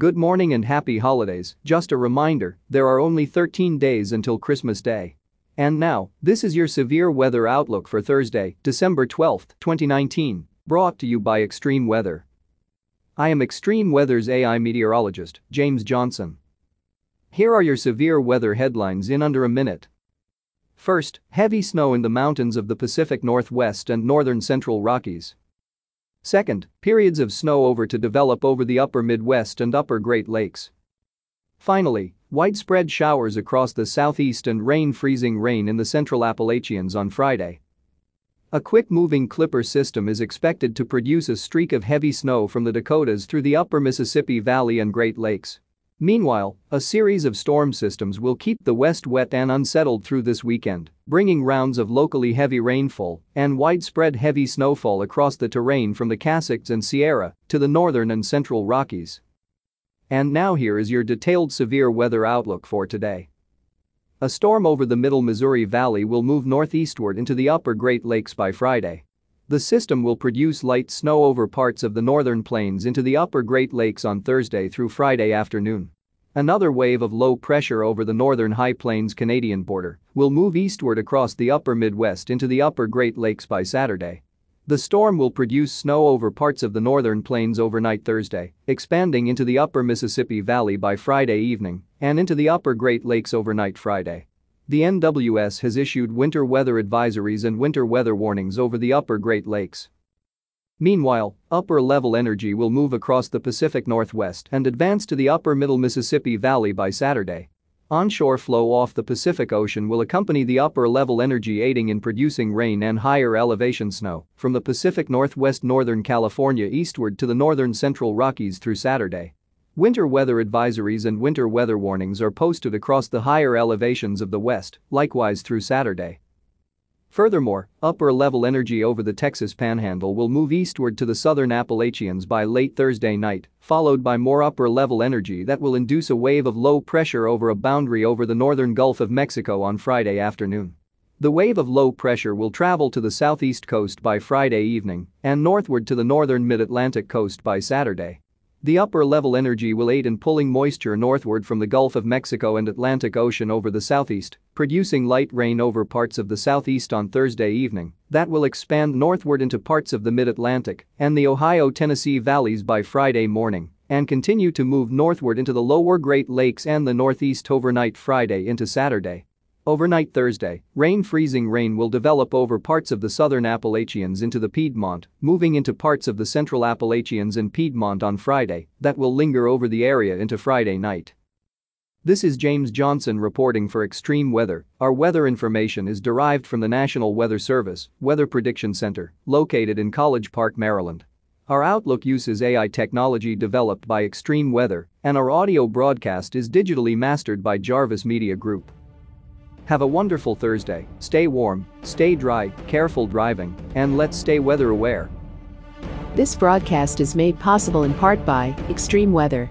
Good morning and happy holidays, just a reminder, there are only 13 days until Christmas Day. And now, this is your severe weather outlook for Thursday, December 12, 2019, brought to you by Extreme Weather. I am Extreme Weather's AI meteorologist, James Johnson. Here are your severe weather headlines in under a minute. First, heavy snow in the mountains of the Pacific Northwest and northern central Rockies. Second, periods of snow over to develop over the upper Midwest and upper Great Lakes. Finally, widespread showers across the southeast and rain freezing rain in the central Appalachians on Friday. A quick-moving clipper system is expected to produce a streak of heavy snow from the Dakotas through the upper Mississippi Valley and Great Lakes. Meanwhile, a series of storm systems will keep the West wet and unsettled through this weekend, bringing rounds of locally heavy rainfall and widespread heavy snowfall across the terrain from the Cascades and Sierra to the northern and central Rockies. And now here is your detailed severe weather outlook for today. A storm over the middle Missouri Valley will move northeastward into the upper Great Lakes by Friday. The system will produce light snow over parts of the northern plains into the upper Great Lakes on Thursday through Friday afternoon. Another wave of low pressure over the northern High Plains Canadian border will move eastward across the upper Midwest into the upper Great Lakes by Saturday. The storm will produce snow over parts of the northern plains overnight Thursday, expanding into the upper Mississippi Valley by Friday evening and into the upper Great Lakes overnight Friday. The NWS has issued winter weather advisories and winter weather warnings over the upper Great Lakes. Meanwhile, upper-level energy will move across the Pacific Northwest and advance to the upper middle Mississippi Valley by Saturday. Onshore flow off the Pacific Ocean will accompany the upper-level energy aiding in producing rain and higher elevation snow from the Pacific Northwest northern California eastward to the northern central Rockies through Saturday. Winter weather advisories and winter weather warnings are posted across the higher elevations of the west, likewise through Saturday. Furthermore, upper-level energy over the Texas Panhandle will move eastward to the southern Appalachians by late Thursday night, followed by more upper-level energy that will induce a wave of low pressure over a boundary over the northern Gulf of Mexico on Friday afternoon. The wave of low pressure will travel to the southeast coast by Friday evening and northward to the northern mid-Atlantic coast by Saturday. The upper-level energy will aid in pulling moisture northward from the Gulf of Mexico and Atlantic Ocean over the southeast, producing light rain over parts of the southeast on Thursday evening that will expand northward into parts of the mid-Atlantic and the Ohio-Tennessee valleys by Friday morning and continue to move northward into the lower Great Lakes and the northeast overnight Friday into Saturday. Overnight Thursday, rain freezing rain will develop over parts of the southern Appalachians into the Piedmont, moving into parts of the central Appalachians and Piedmont on Friday that will linger over the area into Friday night. This is James Johnson reporting for Extreme Weather. Our weather information is derived from the National Weather Service Weather Prediction Center, located in College Park, Maryland. Our Outlook uses AI technology developed by Extreme Weather, and our audio broadcast is digitally mastered by Jarvis Media Group. Have a wonderful Thursday, stay warm, stay dry, careful driving, and let's stay weather aware. This broadcast is made possible in part by Extreme Weather.